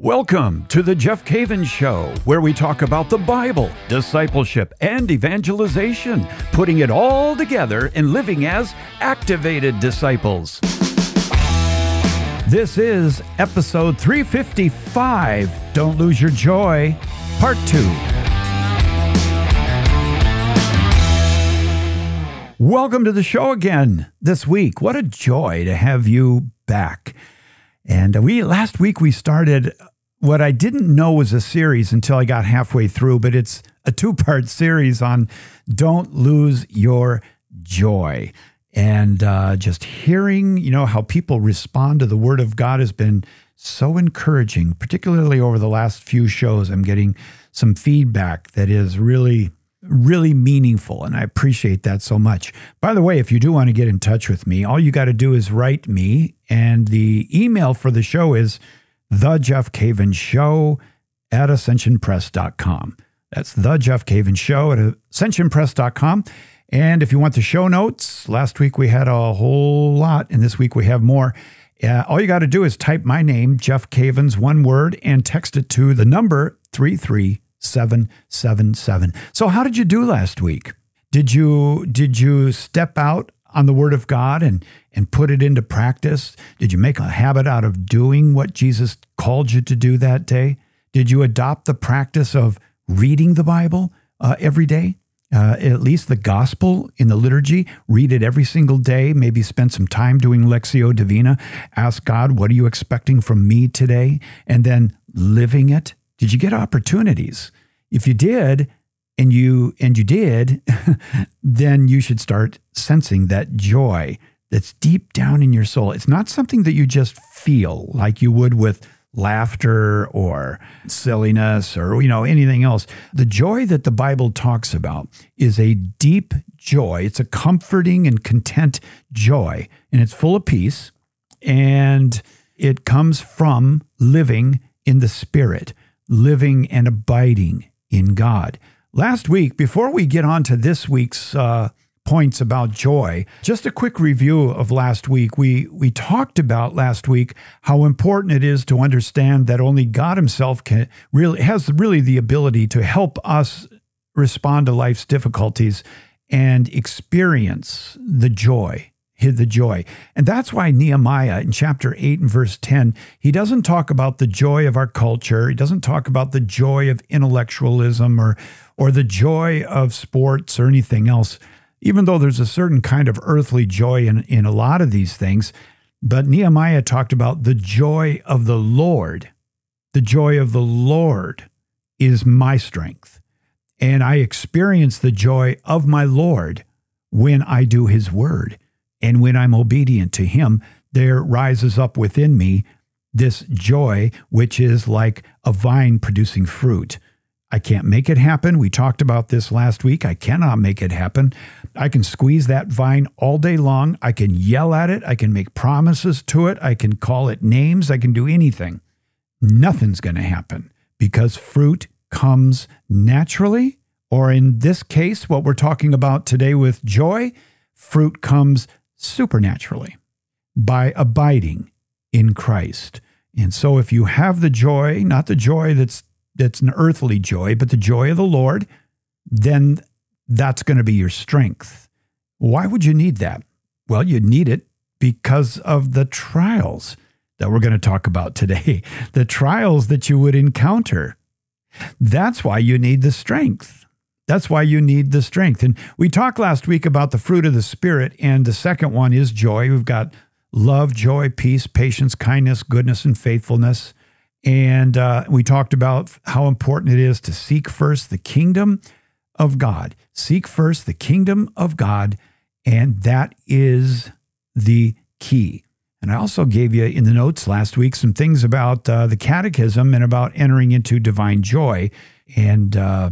Welcome to the Jeff Cavins Show, where we talk about the Bible, discipleship, and evangelization, putting it all together and living as activated disciples. This is episode 355 Don't Lose Your Joy, Part 2. Welcome to the show again this week. What a joy to have you back. And we last week we started what I didn't know was a series until I got halfway through, but it's a two-part series on don't lose your joy. And uh, just hearing, you know, how people respond to the Word of God has been so encouraging, particularly over the last few shows. I'm getting some feedback that is really really meaningful, and I appreciate that so much. By the way, if you do want to get in touch with me, all you got to do is write me, and the email for the show is the Jeff Cavins Show at ascensionpress.com. That's the Jeff Cavins Show at ascensionpress.com. And if you want the show notes, last week we had a whole lot, and this week we have more. Uh, all you got to do is type my name, Jeff Cavins, one word, and text it to the number 33 777. So how did you do last week? Did you did you step out on the word of God and and put it into practice? Did you make a habit out of doing what Jesus called you to do that day? Did you adopt the practice of reading the Bible uh, every day? Uh, at least the gospel in the liturgy, read it every single day. Maybe spend some time doing Lectio Divina. Ask God, what are you expecting from me today? And then living it did you get opportunities? If you did, and you and you did, then you should start sensing that joy that's deep down in your soul. It's not something that you just feel like you would with laughter or silliness or you know anything else. The joy that the Bible talks about is a deep joy. It's a comforting and content joy, and it's full of peace and it comes from living in the spirit living and abiding in God. Last week, before we get on to this week's uh, points about joy, just a quick review of last week. We we talked about last week how important it is to understand that only God Himself can really has really the ability to help us respond to life's difficulties and experience the joy hid the joy. And that's why Nehemiah in chapter 8 and verse 10, he doesn't talk about the joy of our culture. He doesn't talk about the joy of intellectualism or, or the joy of sports or anything else, even though there's a certain kind of earthly joy in, in a lot of these things. But Nehemiah talked about the joy of the Lord. The joy of the Lord is my strength. And I experience the joy of my Lord when I do his word. And when I'm obedient to Him, there rises up within me this joy, which is like a vine producing fruit. I can't make it happen. We talked about this last week. I cannot make it happen. I can squeeze that vine all day long. I can yell at it. I can make promises to it. I can call it names. I can do anything. Nothing's going to happen because fruit comes naturally. Or in this case, what we're talking about today with joy, fruit comes supernaturally by abiding in Christ. And so if you have the joy, not the joy that's that's an earthly joy, but the joy of the Lord, then that's going to be your strength. Why would you need that? Well, you need it because of the trials that we're going to talk about today, the trials that you would encounter. That's why you need the strength. That's why you need the strength. And we talked last week about the fruit of the Spirit, and the second one is joy. We've got love, joy, peace, patience, kindness, goodness, and faithfulness. And uh, we talked about how important it is to seek first the kingdom of God. Seek first the kingdom of God, and that is the key. And I also gave you in the notes last week some things about uh, the catechism and about entering into divine joy. And uh,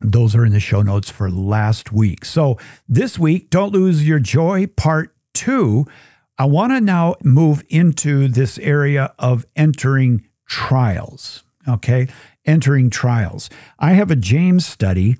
those are in the show notes for last week. So this week, Don't Lose Your Joy, part two. I want to now move into this area of entering trials. Okay. Entering trials. I have a James study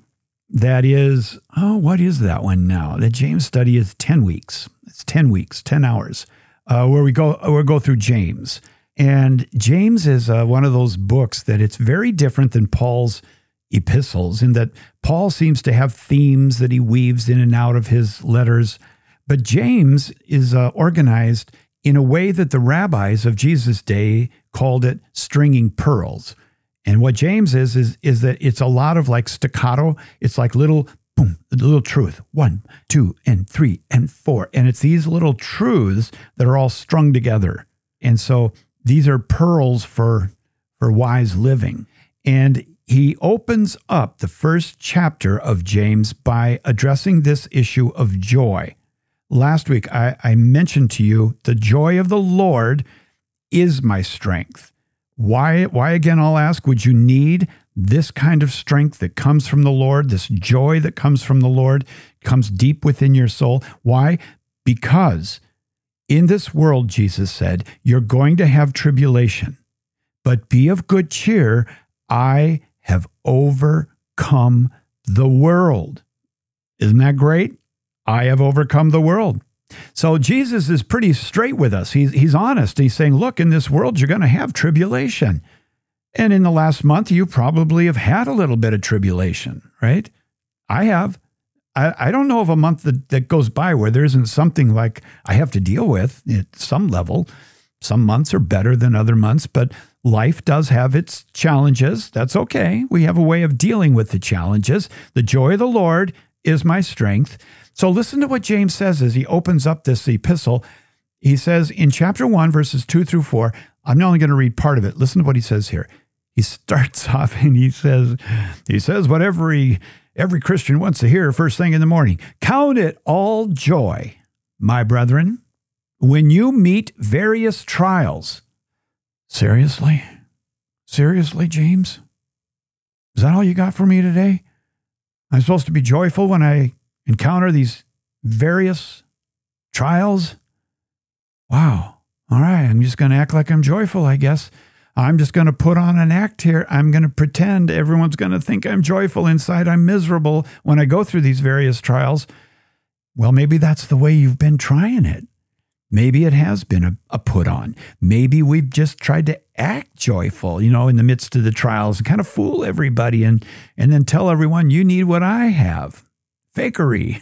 that is, oh, what is that one now? The James study is 10 weeks. It's 10 weeks, 10 hours, uh, where we go, we go through James. And James is uh, one of those books that it's very different than Paul's epistles in that Paul seems to have themes that he weaves in and out of his letters. But James is uh, organized in a way that the rabbis of Jesus' day called it stringing pearls. And what James is, is, is that it's a lot of like staccato. It's like little boom, little truth. One, two, and three, and four. And it's these little truths that are all strung together. And so these are pearls for, for wise living. And he opens up the first chapter of James by addressing this issue of joy. Last week, I, I mentioned to you the joy of the Lord is my strength. Why, why again, I'll ask, would you need this kind of strength that comes from the Lord, this joy that comes from the Lord, comes deep within your soul? Why? Because in this world, Jesus said, you're going to have tribulation, but be of good cheer. I have overcome the world. Isn't that great? I have overcome the world. So Jesus is pretty straight with us. He's, he's honest. He's saying, look, in this world, you're going to have tribulation. And in the last month, you probably have had a little bit of tribulation, right? I have. I, I don't know of a month that, that goes by where there isn't something like I have to deal with at some level. Some months are better than other months, but life does have its challenges. That's okay. We have a way of dealing with the challenges. The joy of the Lord is my strength. So listen to what James says as he opens up this epistle. He says in chapter 1, verses 2 through 4, I'm only going to read part of it. Listen to what he says here. He starts off and he says, he says what every, every Christian wants to hear first thing in the morning. Count it all joy, my brethren, when you meet various trials. Seriously? Seriously, James? Is that all you got for me today? I'm supposed to be joyful when I encounter these various trials. Wow. All right. I'm just going to act like I'm joyful, I guess. I'm just going to put on an act here. I'm going to pretend everyone's going to think I'm joyful. Inside, I'm miserable when I go through these various trials. Well, maybe that's the way you've been trying it. Maybe it has been a, a, put on. Maybe we've just tried to act joyful, you know, in the midst of the trials and kind of fool everybody and, and then tell everyone, you need what I have fakery.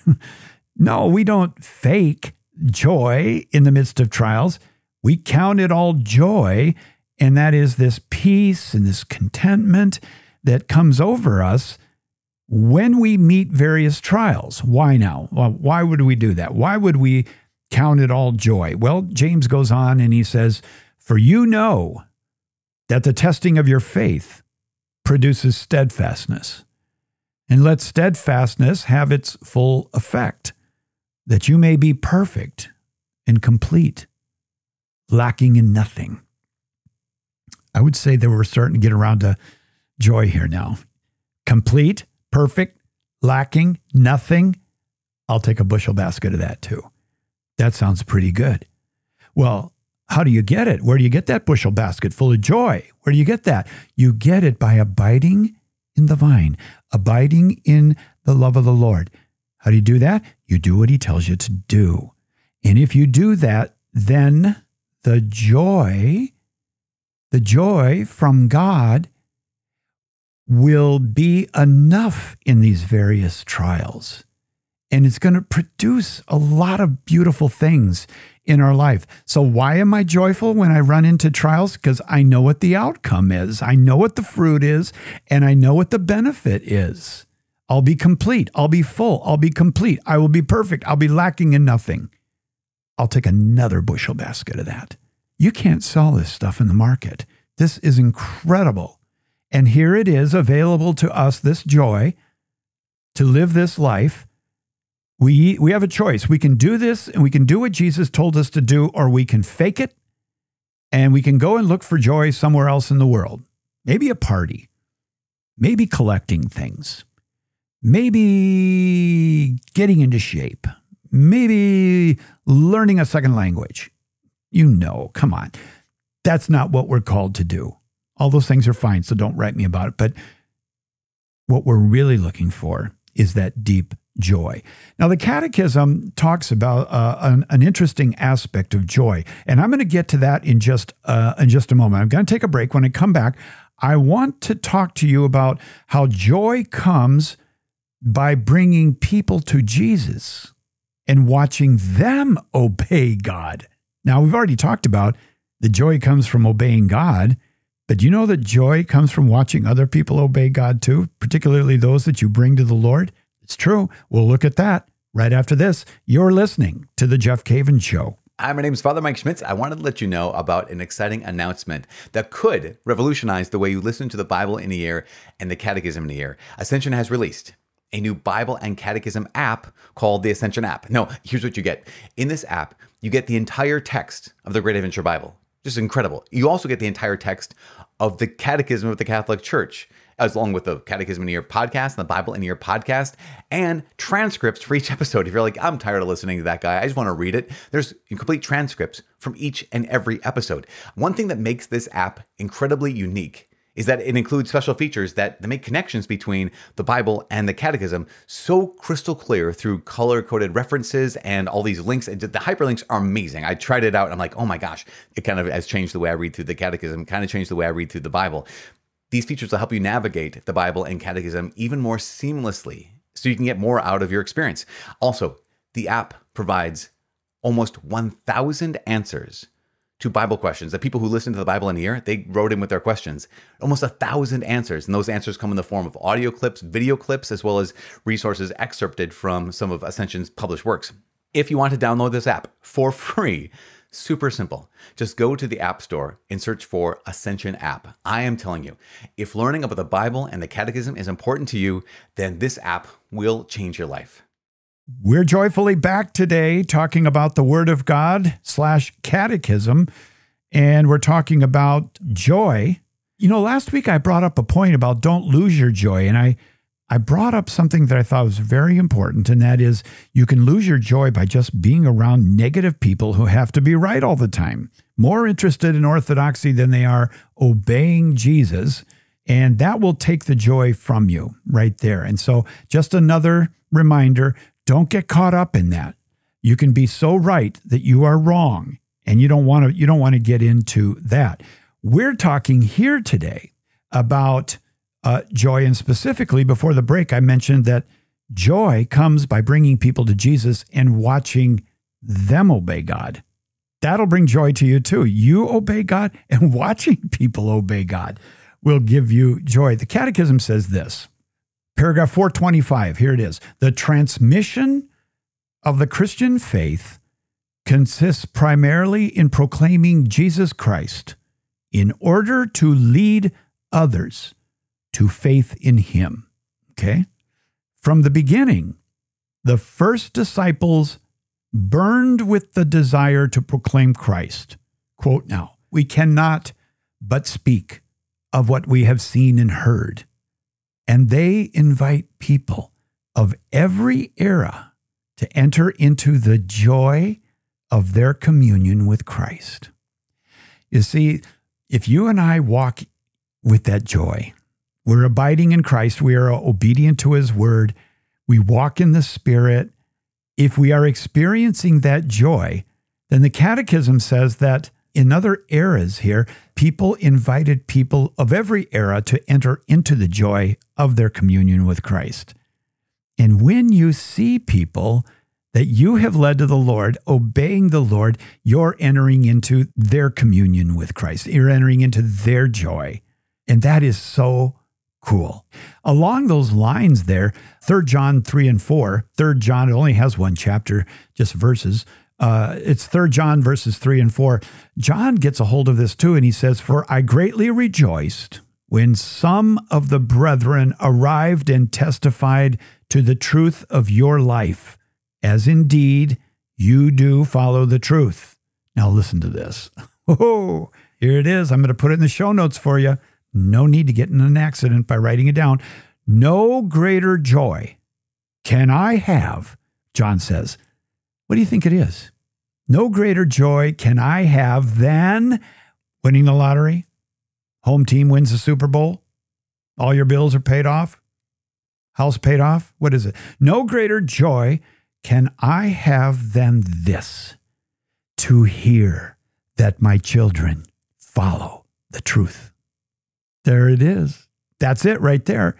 no, we don't fake joy in the midst of trials. We count it all joy, and that is this peace and this contentment that comes over us when we meet various trials. Why now? Well, why would we do that? Why would we count it all joy? Well, James goes on and he says, For you know that the testing of your faith produces steadfastness. And let steadfastness have its full effect, that you may be perfect and complete, lacking in nothing. I would say that we're starting to get around to joy here now. Complete, perfect, lacking, nothing. I'll take a bushel basket of that too. That sounds pretty good. Well, how do you get it? Where do you get that bushel basket full of joy? Where do you get that? You get it by abiding in the vine, abiding in the love of the Lord. How do you do that? You do what he tells you to do. And if you do that, then the joy, the joy from God will be enough in these various trials. And it's going to produce a lot of beautiful things in our life. So, why am I joyful when I run into trials? Because I know what the outcome is, I know what the fruit is, and I know what the benefit is. I'll be complete. I'll be full. I'll be complete. I will be perfect. I'll be lacking in nothing. I'll take another bushel basket of that. You can't sell this stuff in the market. This is incredible. And here it is available to us, this joy, to live this life we, we have a choice. We can do this and we can do what Jesus told us to do, or we can fake it and we can go and look for joy somewhere else in the world. Maybe a party, maybe collecting things, maybe getting into shape, maybe learning a second language. You know, come on. That's not what we're called to do. All those things are fine, so don't write me about it. But what we're really looking for is that deep joy. Now, the Catechism talks about uh, an, an, interesting aspect of joy, and I'm going to get to that in just uh, in just a moment. I'm going to take a break. When I come back, I want to talk to you about how joy comes by bringing people to Jesus and watching them obey God. Now, we've already talked about the joy comes from obeying God, but you know that joy comes from watching other people obey God too, particularly those that you bring to the Lord? It's true. We'll look at that right after this. You're listening to The Jeff Cavins Show. Hi, my name is Father Mike Schmitz. I wanted to let you know about an exciting announcement that could revolutionize the way you listen to the Bible in a year and the Catechism in a year. Ascension has released a new Bible and Catechism app called the Ascension app. No, here's what you get. In this app, you get the entire text of the Great Adventure Bible. Just incredible. You also get the entire text of the Catechism of the Catholic Church as along with the Catechism in Your podcast and the Bible in Your podcast and transcripts for each episode. If you're like, I'm tired of listening to that guy, I just want to read it, there's complete transcripts from each and every episode. One thing that makes this app incredibly unique is that it includes special features that make connections between the Bible and the Catechism so crystal clear through color coded references and all these links. The hyperlinks are amazing. I tried it out. I'm like, oh my gosh, it kind of has changed the way I read through the Catechism, kind of changed the way I read through the Bible. These features will help you navigate the Bible and Catechism even more seamlessly so you can get more out of your experience. Also, the app provides almost 1,000 answers to Bible questions. The people who listen to the Bible in year, they wrote in with their questions. Almost a thousand answers. And those answers come in the form of audio clips, video clips, as well as resources excerpted from some of Ascension's published works. If you want to download this app for free, Super simple. Just go to the App Store and search for Ascension app. I am telling you, if learning about the Bible and the Catechism is important to you, then this app will change your life. We're joyfully back today talking about the Word of God slash Catechism, and we're talking about joy. You know, last week I brought up a point about don't lose your joy, and I I brought up something that I thought was very important, and that is you can lose your joy by just being around negative people who have to be right all the time, more interested in orthodoxy than they are obeying Jesus. And that will take the joy from you right there. And so, just another reminder don't get caught up in that. You can be so right that you are wrong, and you don't want to you don't want to get into that. We're talking here today about uh, joy. And specifically, before the break, I mentioned that joy comes by bringing people to Jesus and watching them obey God. That'll bring joy to you too. You obey God, and watching people obey God will give you joy. The Catechism says this paragraph 425. Here it is. The transmission of the Christian faith consists primarily in proclaiming Jesus Christ in order to lead others to faith in him. Okay? From the beginning, the first disciples burned with the desire to proclaim Christ. Quote now, we cannot but speak of what we have seen and heard. And they invite people of every era to enter into the joy of their communion with Christ. You see, if you and I walk with that joy, we're abiding in Christ. We are obedient to his word. We walk in the Spirit. If we are experiencing that joy, then the Catechism says that in other eras here, people invited people of every era to enter into the joy of their communion with Christ. And when you see people that you have led to the Lord, obeying the Lord, you're entering into their communion with Christ. You're entering into their joy. And that is so cool. Along those lines there, 3 John 3 and 4, 3 John, only has one chapter, just verses. Uh, it's 3 John verses 3 and 4. John gets a hold of this too, and he says, For I greatly rejoiced when some of the brethren arrived and testified to the truth of your life, as indeed you do follow the truth. Now listen to this. Oh, here it is. I'm going to put it in the show notes for you. No need to get in an accident by writing it down. No greater joy can I have, John says. What do you think it is? No greater joy can I have than winning the lottery, home team wins the Super Bowl, all your bills are paid off, House paid off? What is it? No greater joy can I have than this to hear that my children follow the truth. There it is. That's it right there.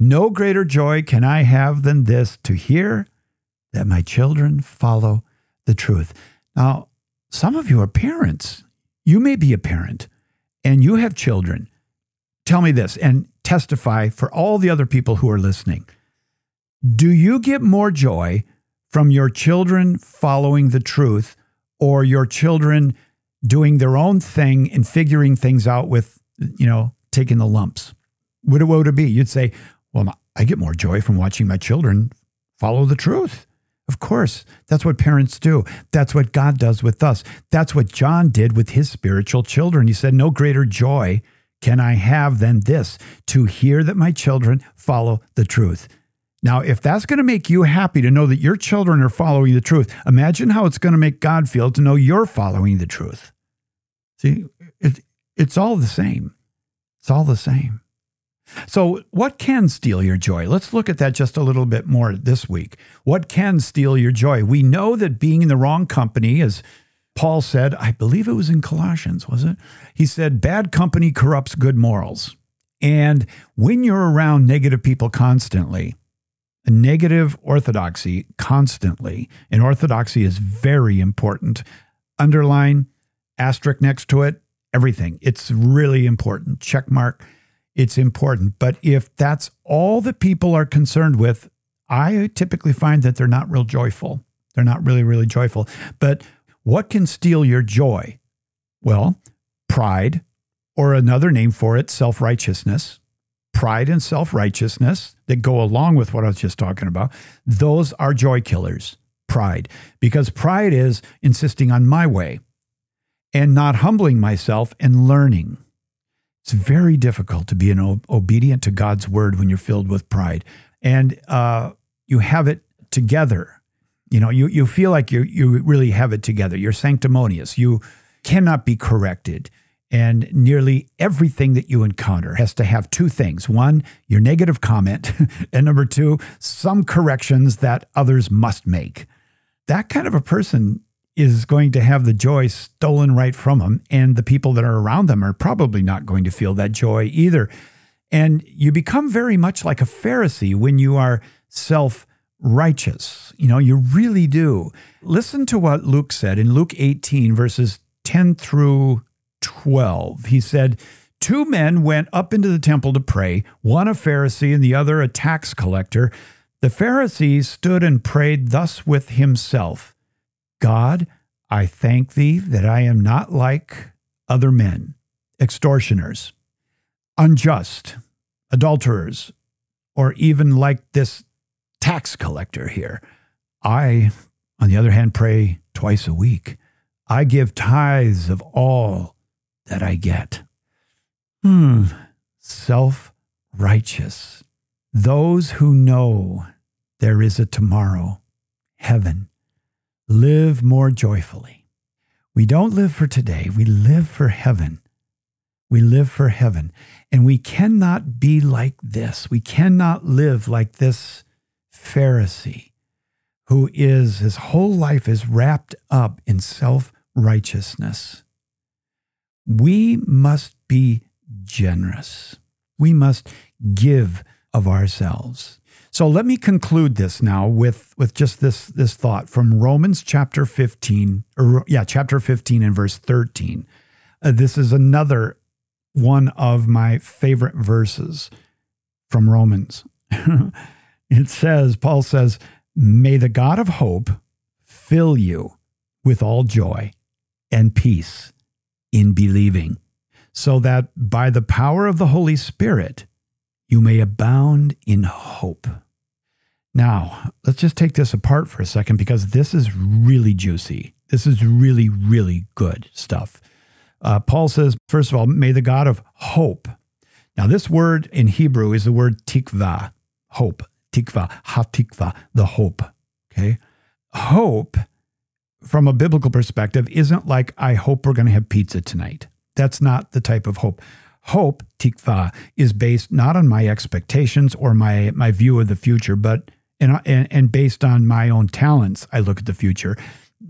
No greater joy can I have than this to hear that my children follow the truth. Now, some of you are parents. You may be a parent and you have children. Tell me this and testify for all the other people who are listening. Do you get more joy from your children following the truth or your children doing their own thing and figuring things out with, you know, taking the lumps? What would it be? You'd say, well, I get more joy from watching my children follow the truth. Of course, that's what parents do. That's what God does with us. That's what John did with his spiritual children. He said, No greater joy can I have than this to hear that my children follow the truth. Now, if that's going to make you happy to know that your children are following the truth, imagine how it's going to make God feel to know you're following the truth. See, it, it's all the same. It's all the same. So, what can steal your joy? Let's look at that just a little bit more this week. What can steal your joy? We know that being in the wrong company, as Paul said, I believe it was in Colossians, was it? He said, bad company corrupts good morals. And when you're around negative people constantly, a negative orthodoxy constantly, and orthodoxy is very important. Underline, asterisk next to it, everything. It's really important. Check mark it's important. But if that's all that people are concerned with, I typically find that they're not real joyful. They're not really, really joyful. But what can steal your joy? Well, pride, or another name for it, self righteousness. Pride and self righteousness that go along with what I was just talking about, those are joy killers. Pride, because pride is insisting on my way and not humbling myself and learning. It's very difficult to be an obedient to God's word when you're filled with pride, and uh, you have it together. You know, you you feel like you you really have it together. You're sanctimonious. You cannot be corrected. And nearly everything that you encounter has to have two things. One, your negative comment, and number two, some corrections that others must make. That kind of a person is going to have the joy stolen right from them. And the people that are around them are probably not going to feel that joy either. And you become very much like a Pharisee when you are self righteous. You know, you really do. Listen to what Luke said in Luke 18, verses 10 through 12. He said, Two men went up into the temple to pray, one a Pharisee and the other a tax collector. The Pharisee stood and prayed thus with himself. God, I thank thee that I am not like other men, extortioners, unjust, adulterers, or even like this tax collector here. I, on the other hand, pray twice a week. I give tithes of all that I get. Hmm, self righteous. Those who know there is a tomorrow, heaven, live more joyfully. We don't live for today, we live for heaven. We live for heaven. And we cannot be like this. We cannot live like this Pharisee who is, his whole life is wrapped up in self righteousness. We must be generous. We must give of ourselves. So let me conclude this now with, with just this, this thought from Romans chapter 15, or yeah, chapter 15 and verse 13. Uh, this is another one of my favorite verses from Romans. it says, Paul says, May the God of hope fill you with all joy and peace in believing, so that by the power of the Holy Spirit you may abound in hope. Now, let's just take this apart for a second because this is really juicy. This is really, really good stuff. Uh, Paul says, first of all, may the God of hope. Now, this word in Hebrew is the word tikva, hope, tikva, hatikva, the hope. Okay. Hope, from a biblical perspective, isn't like, I hope we're going to have pizza tonight. That's not the type of hope. Hope, tikva, is based not on my expectations or my, my view of the future, but and, and, and based on my own talents, I look at the future.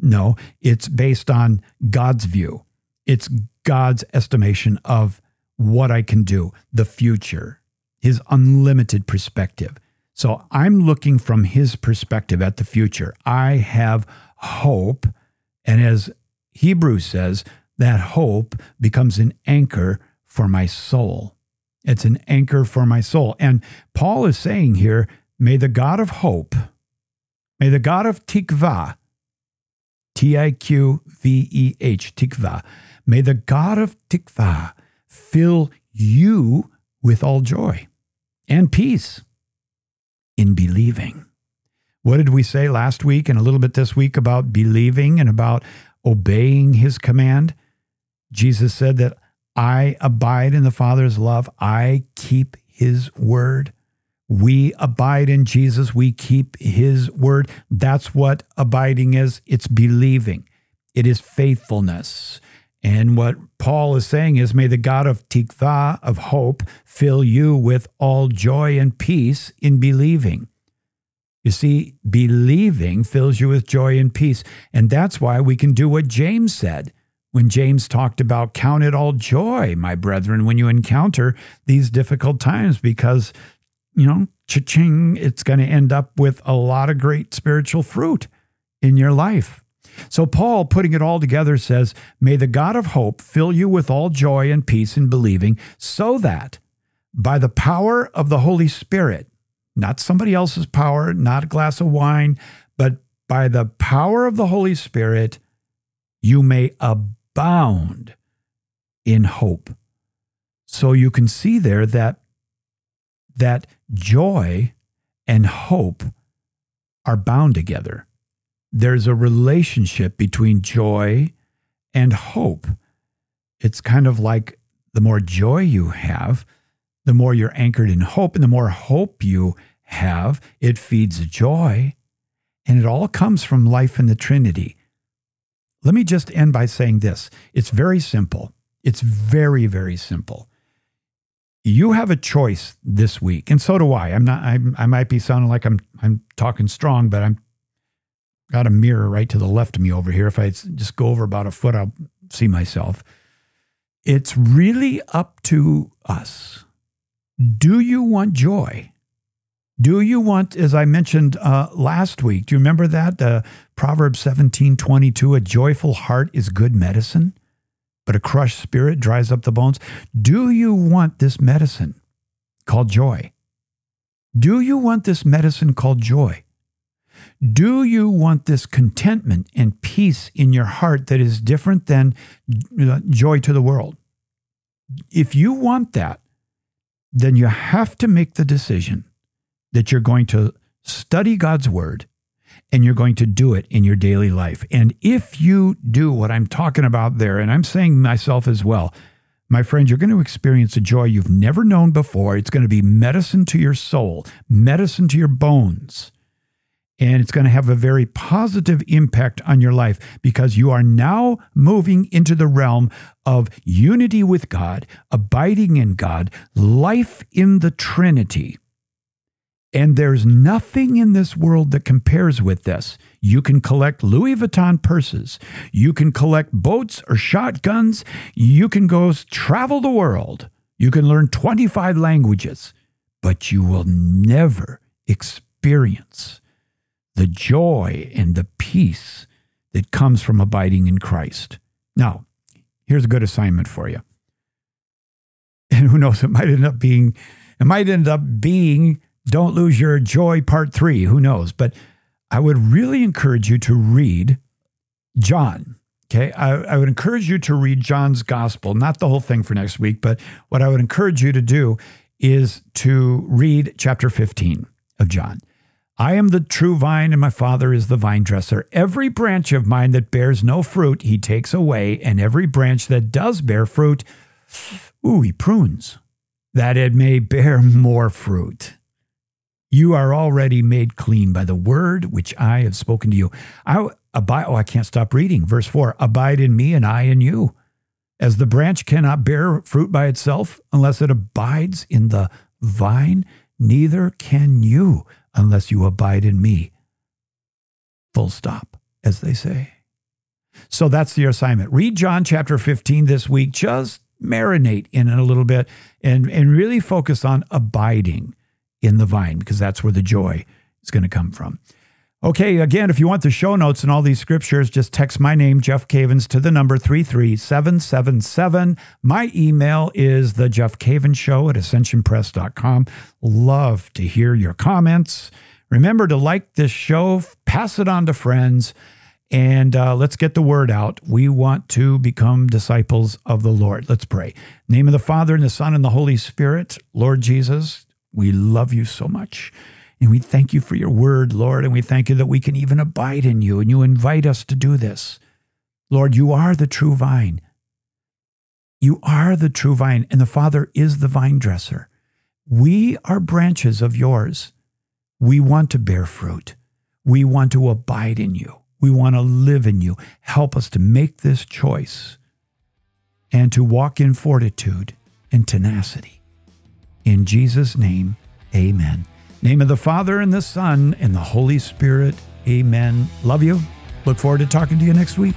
No, it's based on God's view. It's God's estimation of what I can do, the future, his unlimited perspective. So I'm looking from his perspective at the future. I have hope. And as Hebrews says, that hope becomes an anchor for my soul. It's an anchor for my soul. And Paul is saying here, may the God of hope, may the God of tikva, T I Q V E H, tikva, may the God of tikva fill you with all joy and peace in believing. What did we say last week and a little bit this week about believing and about obeying his command? Jesus said that I abide in the Father's love, I keep his word. We abide in Jesus, we keep his word. That's what abiding is it's believing, it is faithfulness. And what Paul is saying is, may the God of tikva, of hope, fill you with all joy and peace in believing. You see, believing fills you with joy and peace. And that's why we can do what James said when James talked about count it all joy, my brethren, when you encounter these difficult times, because, you know, cha-ching, it's going to end up with a lot of great spiritual fruit in your life. So, Paul, putting it all together, says, May the God of hope fill you with all joy and peace in believing, so that by the power of the Holy Spirit, not somebody else's power, not a glass of wine, but by the power of the Holy Spirit, you may abound abound in hope. So you can see there that that joy and hope are bound together. There's a relationship between joy and hope. It's kind of like the more joy you have, the more you're anchored in hope, and the more hope you have, it feeds joy. And it all comes from life in the Trinity. Let me just end by saying this it's very simple. It's very, very simple. You have a choice this week, and so do I. I'm not. I'm, I might be sounding like I'm. I'm talking strong, but I'm got a mirror right to the left of me over here. If I just go over about a foot, I'll see myself. It's really up to us. Do you want joy? Do you want, as I mentioned uh, last week, do you remember that? Uh, Proverbs 17 22, a joyful heart is good medicine, but a crushed spirit dries up the bones. Do you want this medicine called joy? Do you want this medicine called joy? Do you want this contentment and peace in your heart that is different than uh, joy to the world? If you want that, then you have to make the decision that you're going to study God's word and you're going to do it in your daily life. And if you do what I'm talking about there, and I'm saying myself as well, my friend, you're going to experience a joy you've never known before. It's going to be medicine to your soul, medicine to your bones. And it's going to have a very positive impact on your life because you are now moving into the realm of unity with God, abiding in God, life in the Trinity. And there's nothing in this world that compares with this. You can collect Louis Vuitton purses. You can collect boats or shotguns. You can go travel the world. You can learn 25 languages, but you will never experience the joy and the peace that comes from abiding in Christ. Now, here's a good assignment for you. And who knows, it might end up being, it might end up being don't lose your joy, part three. Who knows? But I would really encourage you to read John. Okay. I, I, would encourage you to read John's gospel, not the whole thing for next week, but what I would encourage you to do is to read chapter 15 of John. I am the true vine, and my Father is the vine dresser. Every branch of mine that bears no fruit, he takes away, and every branch that does bear fruit, ooh, he prunes, that it may bear more fruit. You are already made clean by the word which I have spoken to you. I abide, oh, I can't stop reading. Verse 4 Abide in me, and I in you. As the branch cannot bear fruit by itself unless it abides in the vine, neither can you unless you abide in me. Full stop, as they say. So that's the assignment. Read John chapter 15 this week. Just marinate in it a little bit and, and really focus on abiding in the vine because that's where the joy is going to come from. Okay, again, if you want the show notes and all these scriptures, just text my name, Jeff Cavins, to the number 33777. My email is the Jeff Cavins Show at ascensionpress.com. Love to hear your comments. Remember to like this show, pass it on to friends, and uh, let's get the word out. We want to become disciples of the Lord. Let's pray. name of the Father, and the Son, and the Holy Spirit. Lord Jesus, we love you so much. And we thank you for your word, Lord, and we thank you that we can even abide in you, and you invite us to do this. Lord, you are the true vine. You are the true vine, and the Father is the vine dresser. We are branches of yours. We want to bear fruit. We want to abide in you. We want to live in you. Help us to make this choice and to walk in fortitude and tenacity. In Jesus' name, amen. Name of the Father and the Son and the Holy Spirit, amen. Love you. Look forward to talking to you next week.